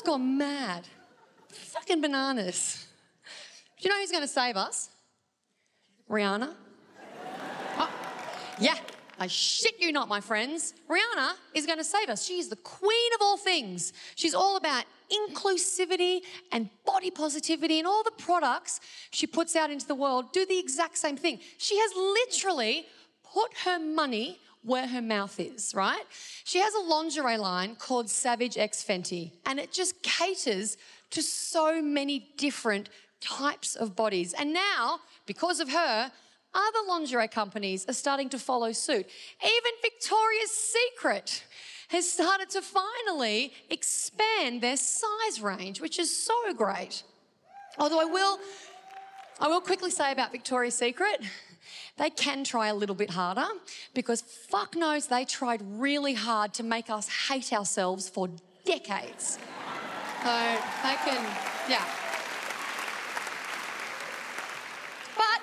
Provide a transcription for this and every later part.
world's gone mad. Fucking bananas. Do you know who's going to save us? Rihanna. Oh, yeah, I shit you not, my friends. Rihanna is going to save us. She's the queen of all things. She's all about inclusivity and body positivity, and all the products she puts out into the world do the exact same thing. She has literally put her money where her mouth is, right? She has a lingerie line called Savage X Fenty, and it just caters to so many different types of bodies. And now, because of her, other lingerie companies are starting to follow suit. Even Victoria's Secret has started to finally expand their size range, which is so great. Although I will, I will quickly say about Victoria's Secret, they can try a little bit harder because fuck knows they tried really hard to make us hate ourselves for decades. So they can, yeah. But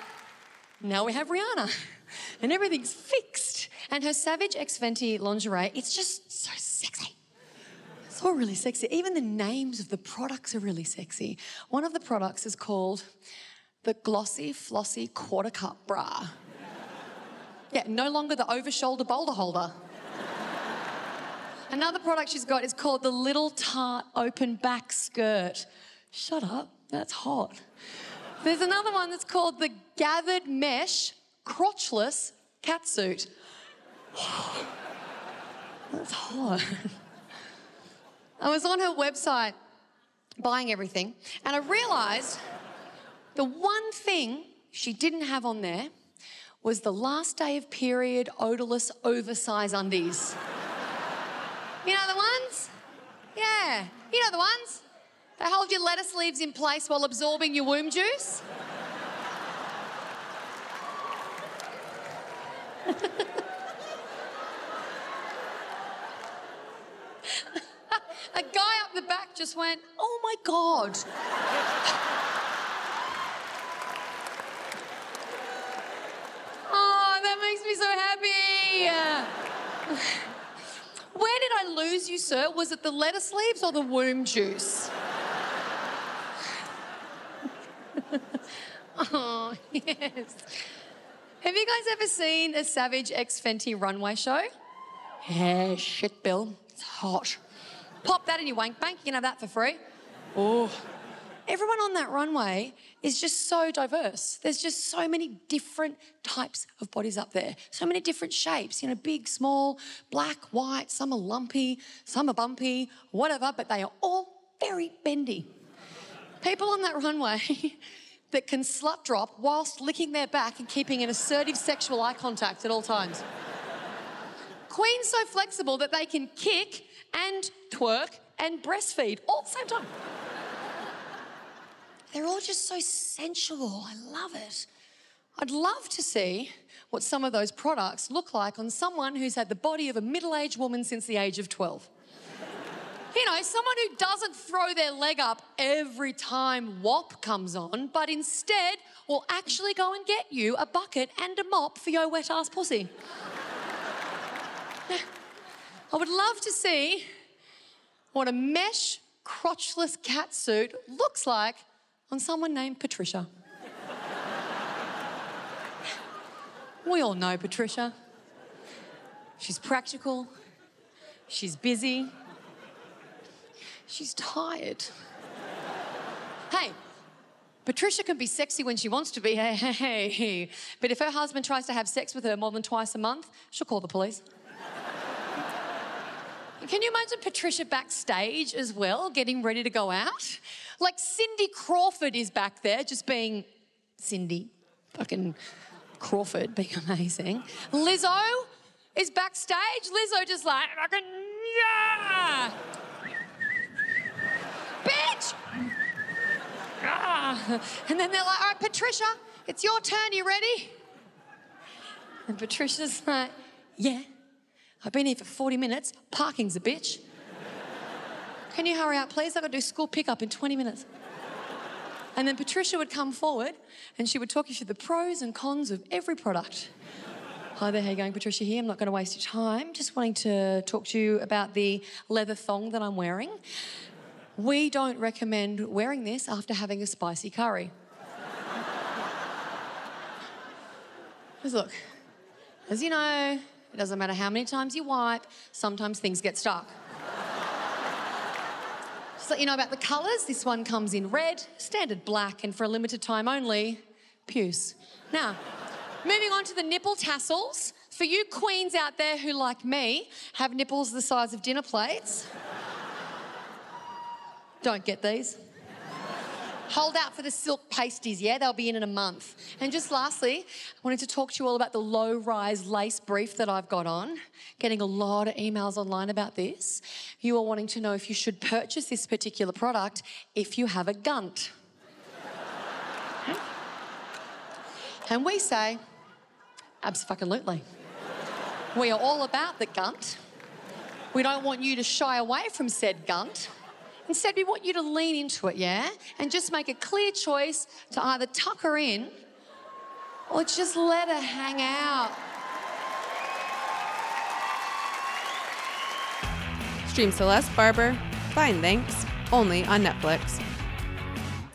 now we have Rihanna and everything's fixed. And her Savage X Fenty lingerie, it's just so sexy. It's all really sexy. Even the names of the products are really sexy. One of the products is called the Glossy Flossy Quarter Cup Bra. Yeah, no longer the over shoulder boulder holder. Another product she's got is called the Little Tart Open Back Skirt. Shut up, that's hot. There's another one that's called the Gathered Mesh Crotchless Catsuit. that's hot. I was on her website buying everything, and I realized the one thing she didn't have on there was the last day of period odorless oversize undies. you know the ones? Yeah, you know the ones. They hold your lettuce leaves in place while absorbing your womb juice. A guy up the back just went, Oh my God. oh, that makes me so happy. Where did I lose you, sir? Was it the lettuce leaves or the womb juice? oh, yes. Have you guys ever seen a Savage X Fenty runway show? Yeah, shit, Bill. It's hot. Pop that in your wank bank. You can have that for free. Oh. Everyone on that runway is just so diverse. There's just so many different types of bodies up there. So many different shapes, you know, big, small, black, white, some are lumpy, some are bumpy, whatever, but they are all very bendy. People on that runway that can slut drop whilst licking their back and keeping an assertive sexual eye contact at all times. Queen's so flexible that they can kick and twerk and breastfeed all at the same time. They're all just so sensual. I love it. I'd love to see what some of those products look like on someone who's had the body of a middle aged woman since the age of 12. You know, someone who doesn't throw their leg up every time WAP comes on, but instead will actually go and get you a bucket and a mop for your wet ass pussy. I would love to see what a mesh crotchless catsuit looks like on someone named Patricia. we all know Patricia. She's practical, she's busy, she's tired. hey, Patricia can be sexy when she wants to be, hey, hey, hey. But if her husband tries to have sex with her more than twice a month, she'll call the police. Can you imagine Patricia backstage as well, getting ready to go out? Like Cindy Crawford is back there, just being Cindy fucking Crawford, being amazing. Lizzo is backstage. Lizzo just like, fucking, yeah! Bitch! Ah. And then they're like, all right, Patricia, it's your turn. You ready? And Patricia's like, yeah. I've been here for 40 minutes. Parking's a bitch. Can you hurry up, please? I've got to do school pickup in 20 minutes. And then Patricia would come forward and she would talk you through the pros and cons of every product. Hi there, how you going? Patricia here. I'm not going to waste your time. Just wanting to talk to you about the leather thong that I'm wearing. we don't recommend wearing this after having a spicy curry. Because look, as you know, it doesn't matter how many times you wipe, sometimes things get stuck. Just let you know about the colours. This one comes in red, standard black, and for a limited time only, puce. Now, moving on to the nipple tassels. For you queens out there who, like me, have nipples the size of dinner plates, don't get these. Hold out for the silk pasties, yeah? They'll be in in a month. And just lastly, I wanted to talk to you all about the low rise lace brief that I've got on. Getting a lot of emails online about this. You are wanting to know if you should purchase this particular product if you have a gunt. and we say, absolutely. We are all about the gunt. We don't want you to shy away from said gunt. Instead, we want you to lean into it, yeah? And just make a clear choice to either tuck her in or just let her hang out. Stream Celeste Barber. Fine, thanks. Only on Netflix.